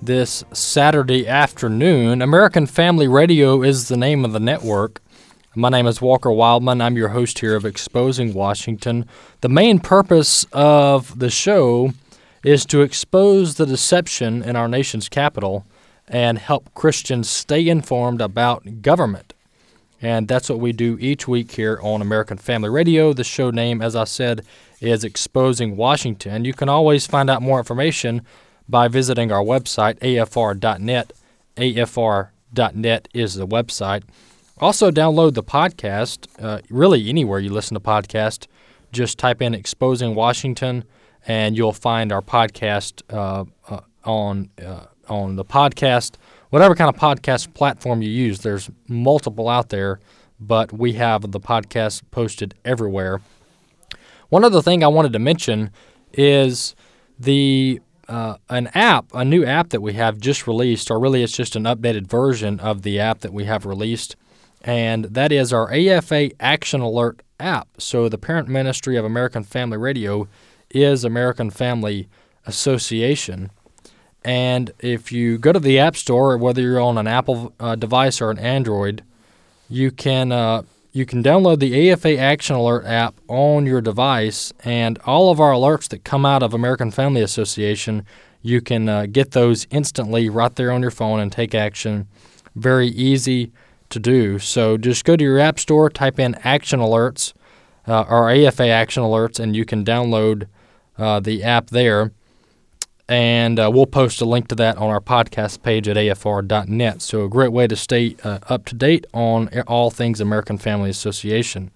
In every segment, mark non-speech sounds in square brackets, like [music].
this Saturday afternoon. American Family Radio is the name of the network. My name is Walker Wildman. I'm your host here of Exposing Washington. The main purpose of the show is to expose the deception in our nation's capital and help Christians stay informed about government. And that's what we do each week here on American Family Radio. The show name, as I said, is Exposing Washington. You can always find out more information by visiting our website, afr.net. afr.net is the website. Also, download the podcast, uh, really anywhere you listen to podcasts. Just type in Exposing Washington, and you'll find our podcast uh, uh, on, uh, on the podcast, whatever kind of podcast platform you use. There's multiple out there, but we have the podcast posted everywhere. One other thing I wanted to mention is the uh, an app, a new app that we have just released, or really it's just an updated version of the app that we have released, and that is our AFA Action Alert app. So the parent ministry of American Family Radio is American Family Association. And if you go to the App Store, whether you're on an Apple uh, device or an Android, you can uh, you can download the AFA Action Alert app on your device, and all of our alerts that come out of American Family Association, you can uh, get those instantly right there on your phone and take action. Very easy to do. So just go to your App Store, type in Action Alerts uh, or AFA Action Alerts, and you can download uh, the app there and uh, we'll post a link to that on our podcast page at afr.net. So, a great way to stay uh, up to date on all things American Family Association.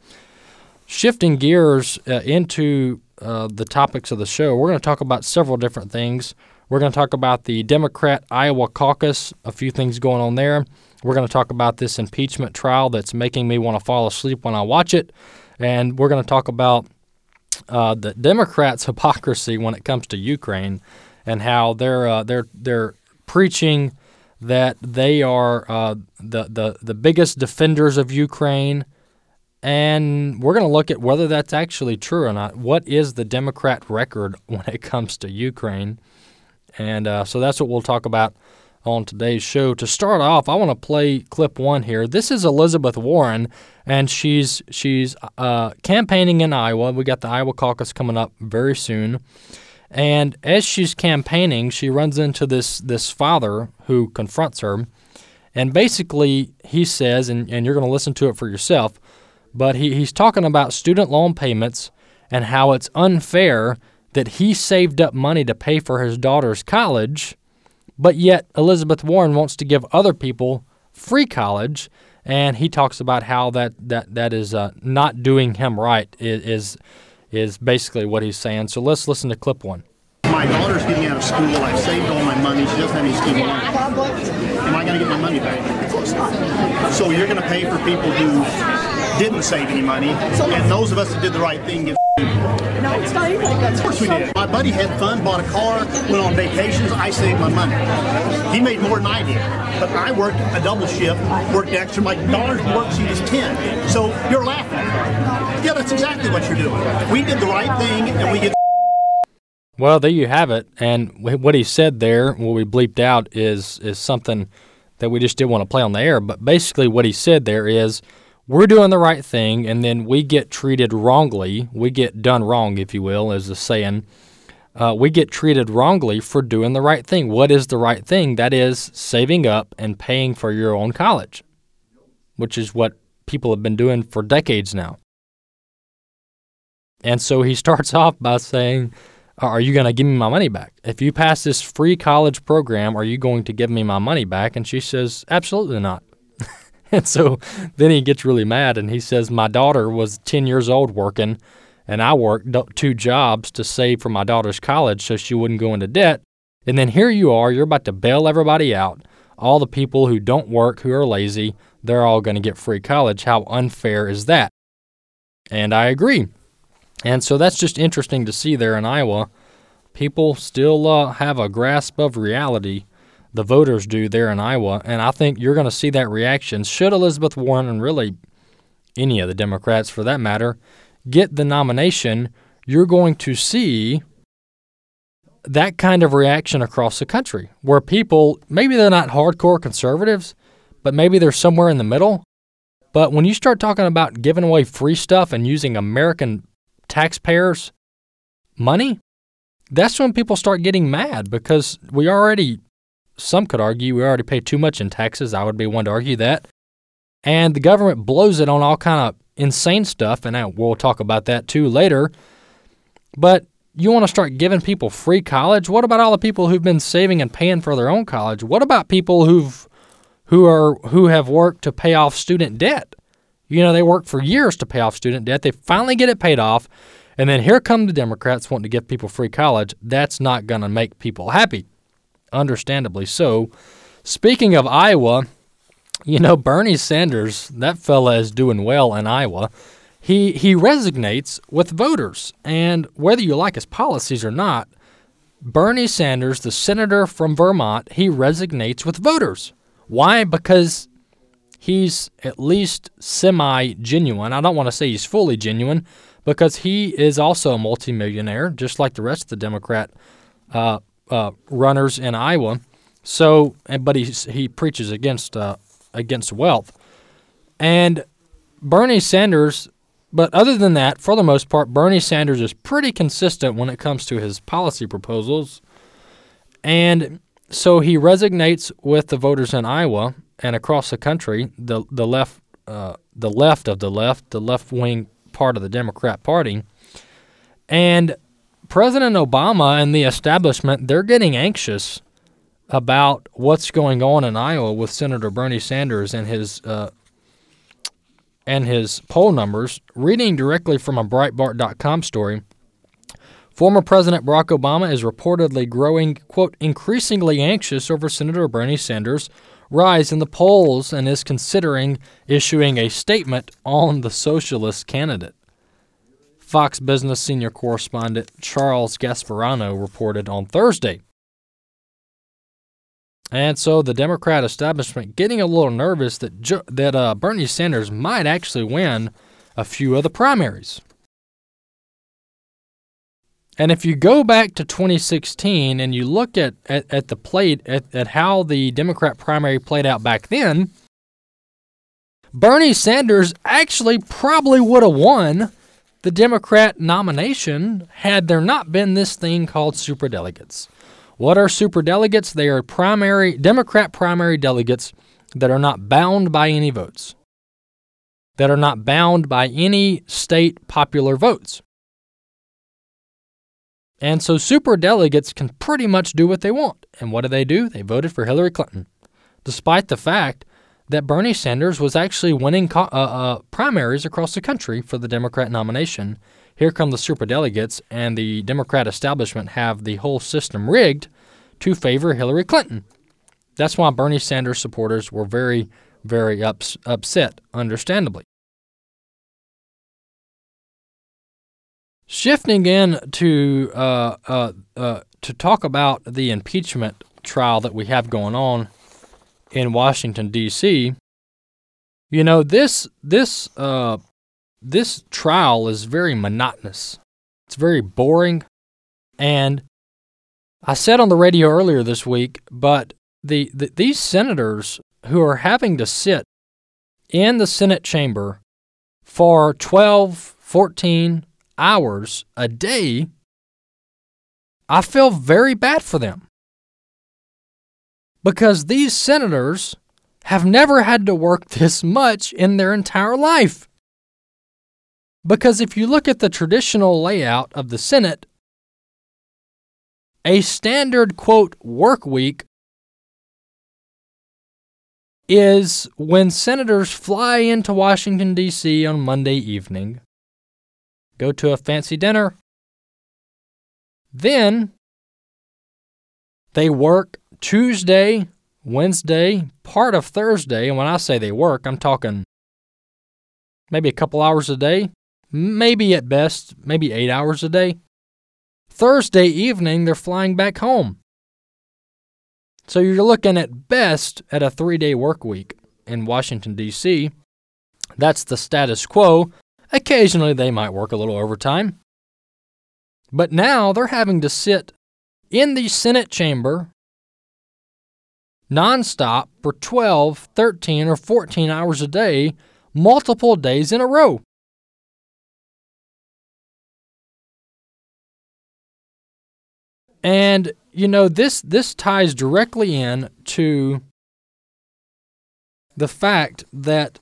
Shifting gears uh, into uh, the topics of the show, we're going to talk about several different things. We're going to talk about the Democrat Iowa caucus, a few things going on there. We're going to talk about this impeachment trial that's making me want to fall asleep when I watch it. And we're going to talk about uh, the Democrats' [laughs] hypocrisy when it comes to Ukraine and how they're uh, they're they're preaching that they are uh, the, the the biggest defenders of Ukraine, and we're going to look at whether that's actually true or not. What is the Democrat record [laughs] when it comes to Ukraine? And uh, so that's what we'll talk about on today's show. To start off, I want to play clip one here. This is Elizabeth Warren, and she's she's uh, campaigning in Iowa. We got the Iowa caucus coming up very soon. And as she's campaigning, she runs into this this father who confronts her, and basically he says, and, and you're going to listen to it for yourself, but he, he's talking about student loan payments and how it's unfair that he saved up money to pay for his daughter's college, but yet Elizabeth Warren wants to give other people free college, and he talks about how that that that is uh, not doing him right. Is is basically what he's saying. So let's listen to clip one. My daughter's getting out of school. I've saved all my money. She doesn't have any student loans. Am I going to get my money back? Of course not. So you're going to pay for people who didn't save any money, and those of us that did the right thing get. No, it's not even like that. Of course we did. My buddy had fun, bought a car, went on vacations. I saved my money. He made more than I did. But I worked a double shift, worked extra. My daughter's worksheet is 10. So you're laughing. Yeah, that's exactly what you're doing. We did the right thing, and we get. Well, there you have it. And what he said there, what we bleeped out, is is something that we just didn't want to play on the air. But basically, what he said there is we're doing the right thing, and then we get treated wrongly. We get done wrong, if you will, as the saying. Uh, we get treated wrongly for doing the right thing. What is the right thing? That is saving up and paying for your own college, which is what people have been doing for decades now. And so he [laughs] starts off by saying, Are you going to give me my money back? If you pass this free college program, are you going to give me my money back? And she says, Absolutely not. [laughs] and so then he gets really mad and he says, My daughter was 10 years old working, and I worked two jobs to save for my daughter's college so she wouldn't go into debt. And then here you are, you're about to bail everybody out. All the people who don't work, who are lazy, they're all going to get free college. How unfair is that? And I agree. And so that's just interesting to see there in Iowa. People still uh, have a grasp of reality. The voters do there in Iowa. And I think you're going to see that reaction. Should Elizabeth Warren, and really any of the Democrats for that matter, get the nomination, you're going to see that kind of reaction across the country where people, maybe they're not hardcore conservatives, but maybe they're somewhere in the middle. But when you start talking about giving away free stuff and using American taxpayers' money, that's when people start getting mad because we already, some could argue, we already pay too much in taxes. I would be one to argue that. And the government blows it on all kind of insane stuff, and I, we'll talk about that too later. But you want to start giving people free college? What about all the people who've been saving and paying for their own college? What about people who've who are who have worked to pay off student debt? You know, they work for years to pay off student debt. They finally get it paid off, and then here come the Democrats wanting to give people free college. That's not going to make people happy. Understandably so. Speaking of Iowa, you know, Bernie Sanders, that fella is doing well in Iowa. He he resonates with voters, and whether you like his policies or not, Bernie Sanders, the senator from Vermont, he resonates with voters. Why? Because he's at least semi genuine. I don't want to say he's fully genuine because he is also a multimillionaire, just like the rest of the Democrat uh, uh, runners in Iowa. So, but he he preaches against uh, against wealth, and Bernie Sanders but other than that, for the most part, Bernie Sanders is pretty consistent when it comes to his policy proposals. And so he resonates with the voters in Iowa and across the country, the the left uh, the left of the left, the left wing part of the Democrat Party. And President Obama and the establishment, they're getting anxious about what's going on in Iowa with Senator Bernie Sanders and his uh, and his poll numbers, reading directly from a Breitbart.com story, former President Barack Obama is reportedly growing, quote, increasingly anxious over Senator Bernie Sanders' rise in the polls and is considering issuing a statement on the socialist candidate. Fox Business senior correspondent Charles Gasparino reported on Thursday. And so the Democrat establishment getting a little nervous that jo- that uh, Bernie Sanders might actually win a few of the primaries. And if you go back to 2016 and you look at, at, at the plate at, at how the Democrat primary played out back then, Bernie Sanders actually probably would have won the Democrat nomination had there not been this thing called superdelegates. What are superdelegates? They are primary Democrat primary delegates that are not bound by any votes. That are not bound by any state popular votes. And so superdelegates can pretty much do what they want. And what do they do? They voted for Hillary Clinton, despite the fact that Bernie Sanders was actually winning co- uh, uh, primaries across the country for the Democrat nomination here come the superdelegates, and the Democrat establishment have the whole system rigged to favor Hillary Clinton. That's why Bernie Sanders supporters were very, very ups- upset, understandably. Shifting in to uh, uh, uh, to talk about the impeachment trial that we have going on in Washington D.C. You know this this uh, this trial is very monotonous. It's very boring. And I said on the radio earlier this week, but the, the, these senators who are having to sit in the Senate chamber for 12, 14 hours a day, I feel very bad for them. Because these senators have never had to work this much in their entire life. Because if you look at the traditional layout of the Senate, a standard quote work week is when senators fly into Washington, D.C. on Monday evening, go to a fancy dinner, then they work Tuesday, Wednesday, part of Thursday. And when I say they work, I'm talking maybe a couple hours a day, maybe at best, maybe eight hours a day. Thursday evening, they're flying back home. So you're looking at best at a three day work week in Washington, D.C. That's the status quo. Occasionally, they might work a little overtime. But now they're having to sit in the Senate chamber nonstop for 12, 13, or 14 hours a day, multiple days in a row. And you know this this ties directly in to the fact that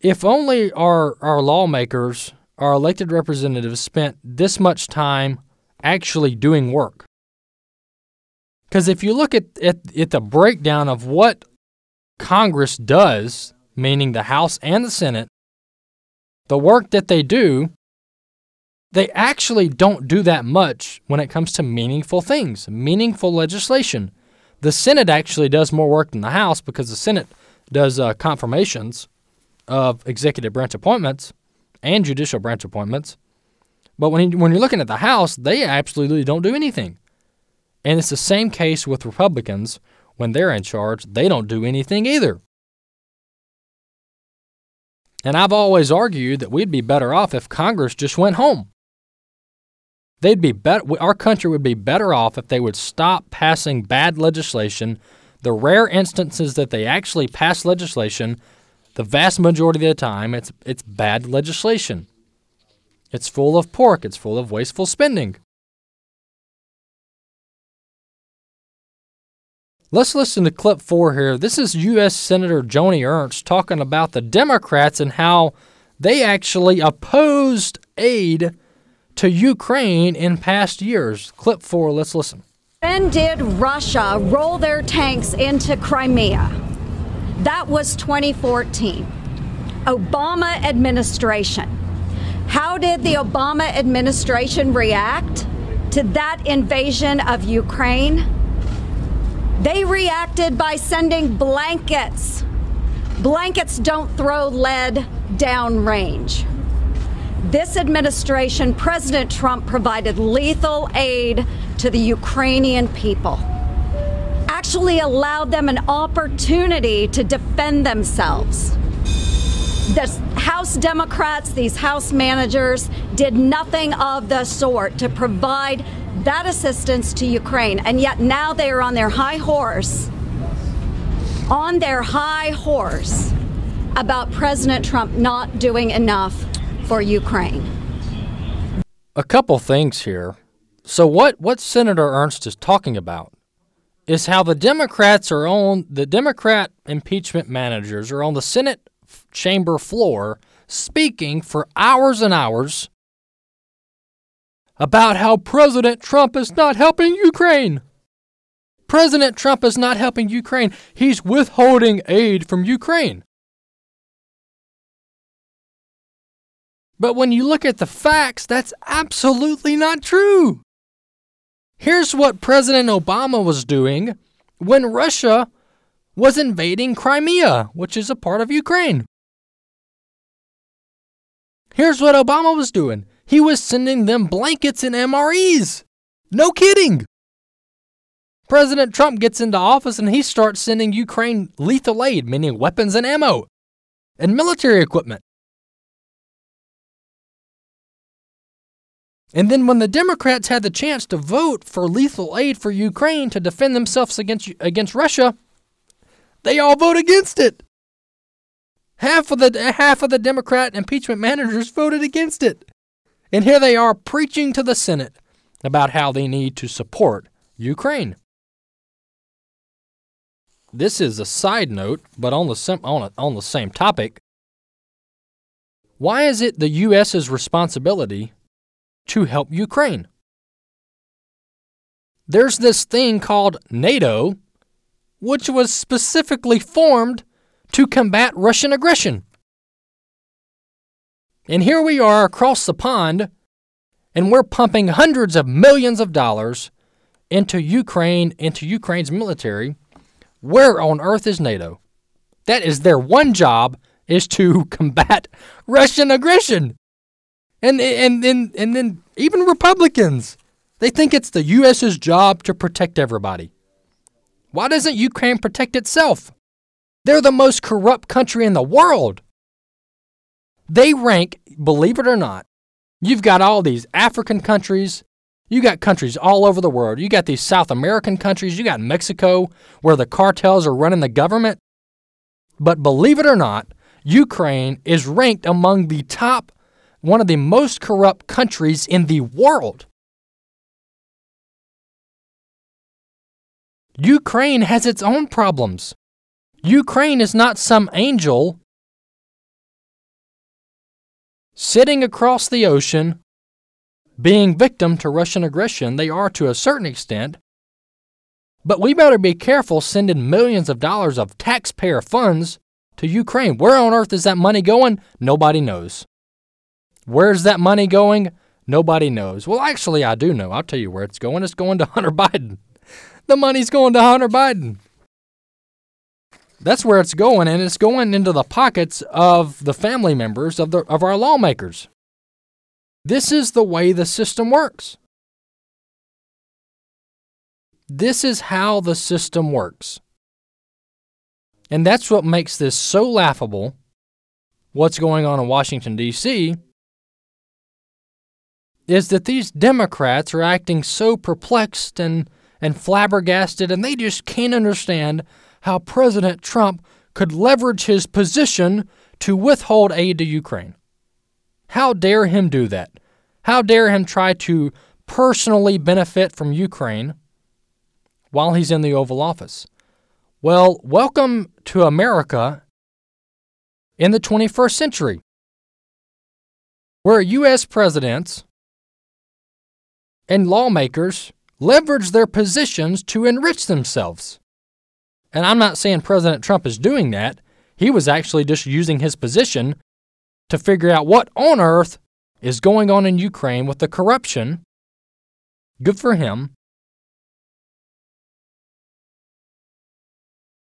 if only our our lawmakers, our elected representatives spent this much time actually doing work. Because if you look at, at, at the breakdown of what Congress does, meaning the House and the Senate, the work that they do, they actually don't do that much when it comes to meaningful things, meaningful legislation. The Senate actually does more work than the House because the Senate does uh, confirmations of executive branch appointments and judicial branch appointments. But when, when you're looking at the House, they absolutely don't do anything. And it's the same case with Republicans. When they're in charge, they don't do anything either. And I've always argued that we'd be better off if Congress just went home. They'd be our country would be better off if they would stop passing bad legislation. The rare instances that they actually pass legislation, the vast majority of the time, it's, it's bad legislation. It's full of pork, it's full of wasteful spending. Let's listen to clip four here. This is U.S. Senator Joni Ernst talking about the Democrats and how they actually opposed aid to Ukraine in past years. Clip four, let's listen. When did Russia roll their tanks into Crimea? That was 2014. Obama administration. How did the Obama administration react to that invasion of Ukraine? They reacted by sending blankets. Blankets don't throw lead downrange. This administration, President Trump provided lethal aid to the Ukrainian people, actually allowed them an opportunity to defend themselves. The House Democrats, these House managers, did nothing of the sort to provide that assistance to Ukraine. And yet now they are on their high horse, on their high horse about President Trump not doing enough for Ukraine. A couple things here. So what what Senator Ernst is talking about is how the Democrats are on the Democrat impeachment managers are on the Senate chamber floor speaking for hours and hours about how President Trump is not helping Ukraine. President Trump is not helping Ukraine. He's withholding aid from Ukraine. But when you look at the facts, that's absolutely not true. Here's what President Obama was doing when Russia was invading Crimea, which is a part of Ukraine. Here's what Obama was doing he was sending them blankets and MREs. No kidding. President Trump gets into office and he starts sending Ukraine lethal aid, meaning weapons and ammo and military equipment. And then when the Democrats had the chance to vote for lethal aid for Ukraine to defend themselves against against Russia, they all vote against it. Half of the half of the Democrat impeachment managers voted against it. And here they are preaching to the Senate about how they need to support Ukraine. this is a side note, but on the sim- on, a, on the same topic. Why is it the U.S.'s responsibility to help Ukraine? There's this thing called NATO, which was specifically formed to combat Russian aggression. And here we are across the pond, and we're pumping hundreds of millions of dollars into Ukraine, into Ukraine's military. Where on earth is NATO? That is their one job is to [laughs] combat Russian aggression. And and then and then even Republicans, they think it's the US's job to protect everybody. Why doesn't Ukraine protect itself? They're the most corrupt country in the world. They rank, believe it or not, you've got all these African countries, you got countries all over the world. You got these South American countries, you got Mexico where the cartels are running the government. But believe it or not, Ukraine is ranked among the top, one of the most corrupt countries in the world. Ukraine has its own problems. Ukraine is not some angel sitting across the ocean being victim to Russian aggression. They are to a certain extent. But we better be careful sending millions of dollars of taxpayer funds to Ukraine. Where on earth is that money going? Nobody knows. Where's that money going? Nobody knows. Well, actually, I do know. I'll tell you where it's going. It's going to [laughs] Hunter Biden. The money's going to Hunter Biden. That's where it's going, and it's going into the pockets of the family members of, the, of our lawmakers. This is the way the system works. This is how the system works. And that's what makes this so laughable. What's going on in Washington, D.C., is that these Democrats are acting so perplexed and, and flabbergasted, and they just can't understand how President Trump could leverage his position to withhold aid to Ukraine. How dare him do that? How dare him try to personally benefit from Ukraine while he's in the Oval Office? Well, welcome to America in the 21st century, where U.S. presidents and lawmakers leverage their positions to enrich themselves. And I'm not saying President Trump is doing that. He was actually just using his position to figure out what on earth is going on in Ukraine with the corruption. Good for him.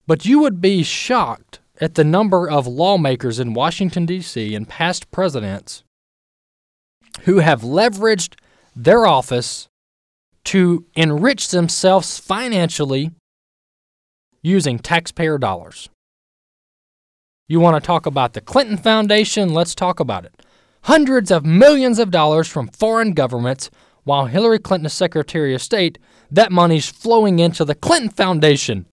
But you would be shocked at the number of lawmakers in Washington, D.C., and past presidents who have leveraged their office to enrich themselves financially using taxpayer dollars. You want to talk about the Clinton Foundation? Let's talk about it. Hundreds of millions of dollars from foreign governments, while Hillary Clinton is Secretary of State, that money's flowing into the Clinton Foundation.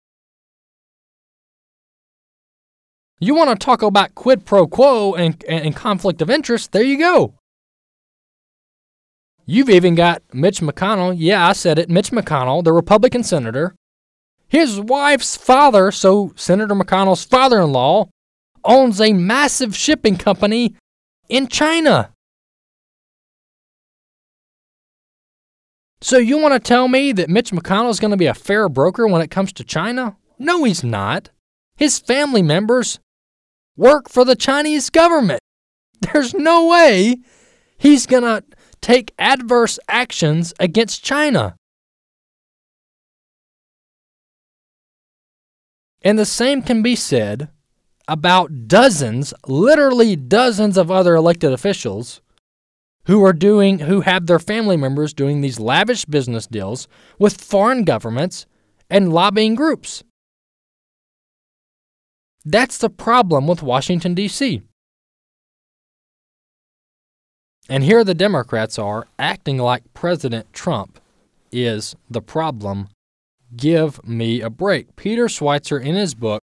You want to talk about quid pro quo and, and conflict of interest? There you go. You've even got Mitch McConnell. Yeah, I said it. Mitch McConnell, the Republican senator, his wife's father, so Senator McConnell's father in law, owns a massive shipping company in China. So you want to tell me that Mitch McConnell is going to be a fair broker when it comes to China? No, he's not. His family members work for the Chinese government. [laughs] There's no way he's going to take adverse actions against China. And the same can be said about dozens, literally dozens of other elected officials who are doing who have their family members doing these lavish business deals with foreign governments and lobbying groups. That's the problem with Washington D.C. And here the Democrats are acting like President Trump is the problem give me a break. Peter Schweizer, in his book,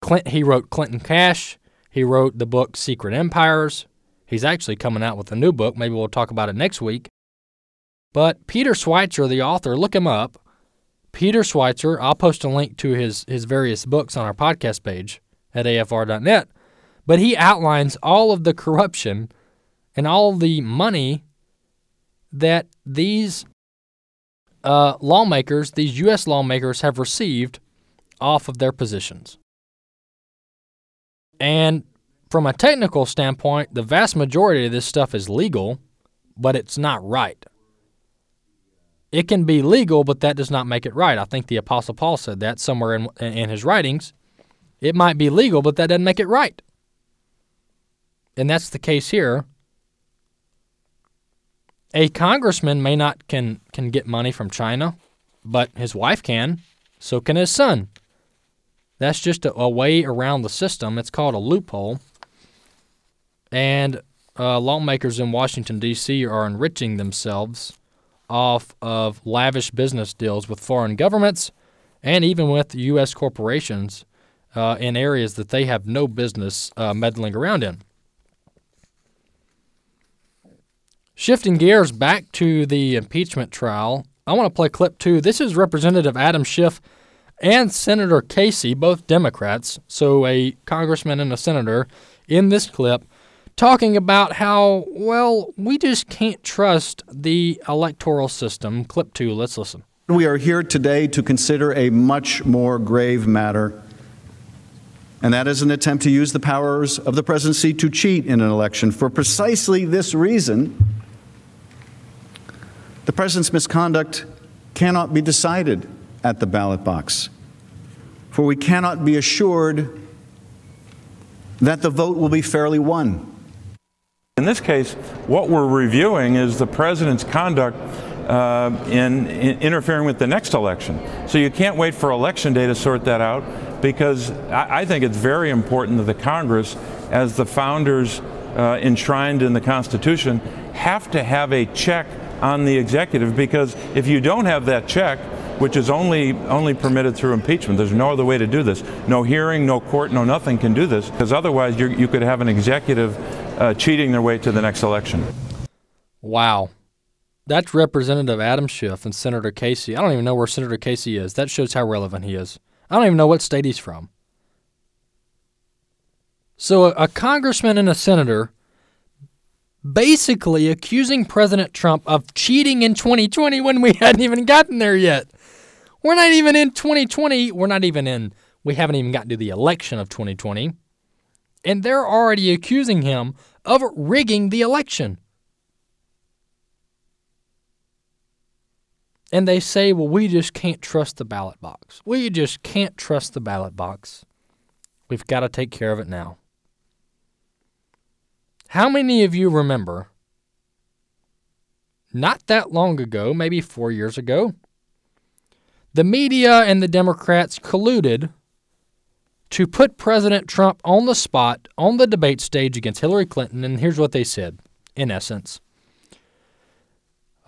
Clint, he wrote Clinton Cash. He wrote the book Secret Empires. He's actually coming out with a new book. Maybe we'll talk about it next week. But Peter Schweizer, the author, look him up. Peter Schweizer, I'll post a link to his, his various books on our podcast page at afr.net, but he outlines all of the corruption and all the money that these uh, lawmakers, these U.S. lawmakers, have received off of their positions. And from a technical standpoint, the vast majority of this stuff is legal, but it's not right. It can be legal, but that does not make it right. I think the Apostle Paul said that somewhere in, in his writings. It might be legal, but that doesn't make it right. And that's the case here. A congressman may not can can get money from China, but his wife can. So can his son. That's just a, a way around the system. It's called a loophole. And uh, lawmakers in Washington, D.C. are enriching themselves off of lavish business deals with foreign governments and even with U.S. corporations uh, in areas that they have no business uh, meddling around in. Shifting gears back to the impeachment trial, I want to play clip two. This is Representative Adam Schiff and Senator Casey, both Democrats, so a congressman and a senator, in this clip talking about how, well, we just can't trust the electoral system. Clip two, let's listen. We are here today to consider a much more grave matter, and that is an attempt to use the powers of the presidency to cheat in an election. For precisely this reason, the president's misconduct cannot be decided at the ballot box, for we cannot be assured that the vote will be fairly won. In this case, what we're reviewing is the president's conduct uh, in, in, interfering with the next election. So you can't wait for election day to sort that out because I, I think it's very important that the Congress, as the founders uh, enshrined in the Constitution, have to have a check on the executive because if you don't have that check, which is only only permitted through impeachment. There's no other way to do this. No hearing, no court, no nothing can do this because otherwise you could have an executive uh, cheating their way to the next election. Wow. That's Representative Adam Schiff and Senator Casey. I don't even know where Senator Casey is. That shows how relevant he is. I don't even know what state he's from. So, a, a congressman and a senator basically accusing President Trump of cheating in 2020 when we [laughs] hadn't even gotten there yet. We're not even in 2020. We're not even in, we haven't even gotten to the election of 2020 and they're already accusing him of rigging the election. And they say, well, we just can't trust the ballot box. We just can't trust the ballot box. We've got to take care of it now. How many of you remember, not that long ago, maybe four years ago, the media and the Democrats colluded to put President Trump on the spot on the debate stage against Hillary Clinton. And here's what they said, in essence.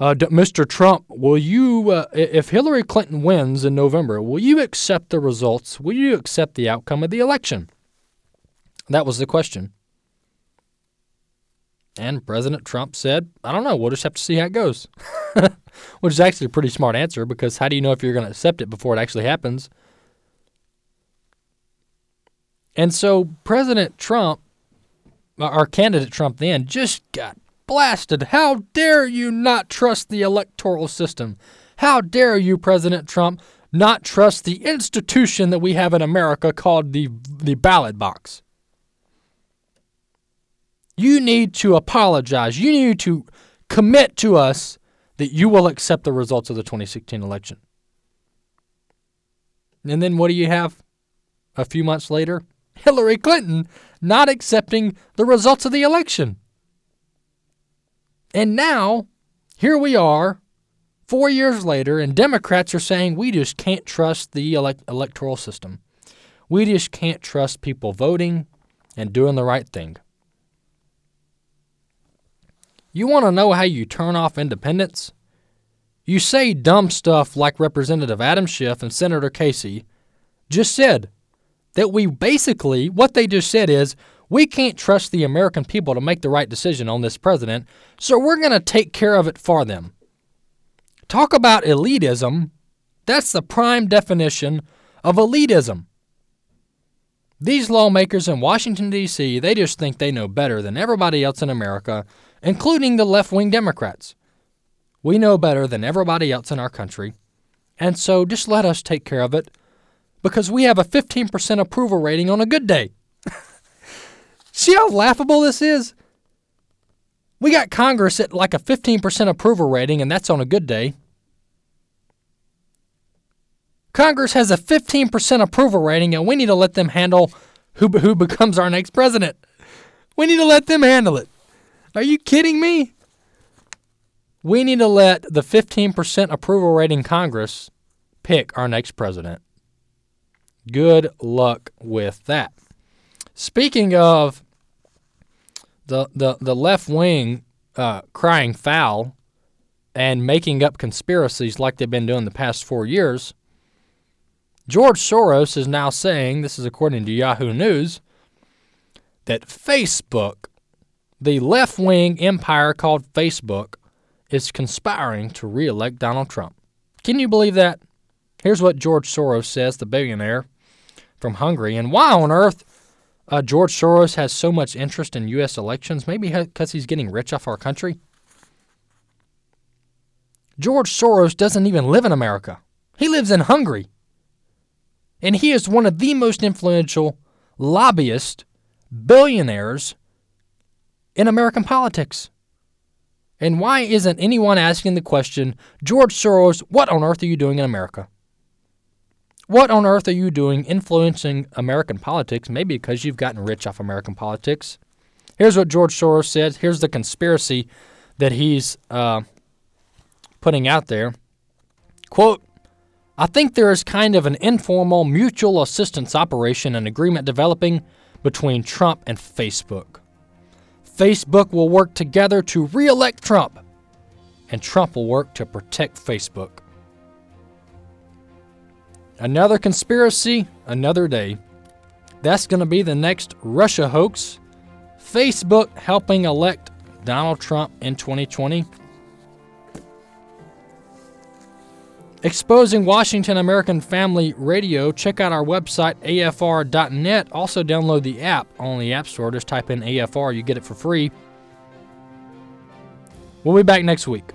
Uh, Mr. Trump, will you, uh, if Hillary Clinton wins in November, will you accept the results? Will you accept the outcome of the election? That was the question. And President Trump said, I don't know, we'll just have to see how it goes. [laughs] Which is actually a pretty smart answer because how do you know if you're going to accept it before it actually happens? And so President Trump, our candidate Trump then, just got blasted. How dare you not trust the electoral system? How dare you, President Trump, not trust the institution that we have in America called the, the ballot box? You need to apologize. You need to commit to us that you will accept the results of the 2016 election. And then what do you have a few months later? Hillary Clinton not accepting the results of the election. And now, here we are, four years later, and Democrats are saying we just can't trust the elect- electoral system. We just can't trust people voting and doing the right thing. You want to know how you turn off independents? You say dumb stuff like Representative Adam Schiff and Senator Casey just said that we basically, what they just said is, we can't trust the American people to make the right decision on this president, so we're going to take care of it for them. Talk about elitism That's the prime definition of elitism. These lawmakers in Washington, D.C., they just think they know better than everybody else in America, including the left wing Democrats. We know better than everybody else in our country, and so just let us take care of it because we have a 15% approval rating on a good day. [laughs] See how laughable this is? We got Congress at like a 15% approval rating, and that's on a good day. Congress has a 15% approval rating, and we need to let them handle who, who becomes our next president. We need to let them handle it. Are you kidding me? We need to let the 15% approval rating Congress pick our next president. Good luck with that. Speaking of the the, the left wing uh, crying foul and making up conspiracies like they've been doing the past four years, George Soros is now saying, this is according to Yahoo News, that Facebook, the left wing empire called Facebook, is conspiring to re elect Donald Trump. Can you believe that? Here's what George Soros says, the billionaire from Hungary. And why on earth uh, George Soros has so much interest in U.S. elections? Maybe because he's getting rich off our country? George Soros doesn't even live in America, he lives in Hungary. And he is one of the most influential lobbyists, billionaires in American politics. And why isn't anyone asking the question, George Soros, what on earth are you doing in America? What on earth are you doing influencing American politics? Maybe because you've gotten rich off American politics. Here's what George Soros said. Here's the conspiracy that he's uh, putting out there. Quote, I think there is kind of an informal mutual assistance operation and agreement developing between Trump and Facebook. Facebook will work together to re elect Trump, and Trump will work to protect Facebook. Another conspiracy, another day. That's going to be the next Russia hoax. Facebook helping elect Donald Trump in 2020. Exposing Washington American Family Radio. Check out our website, afr.net. Also, download the app on the App Store. Just type in AFR, you get it for free. We'll be back next week.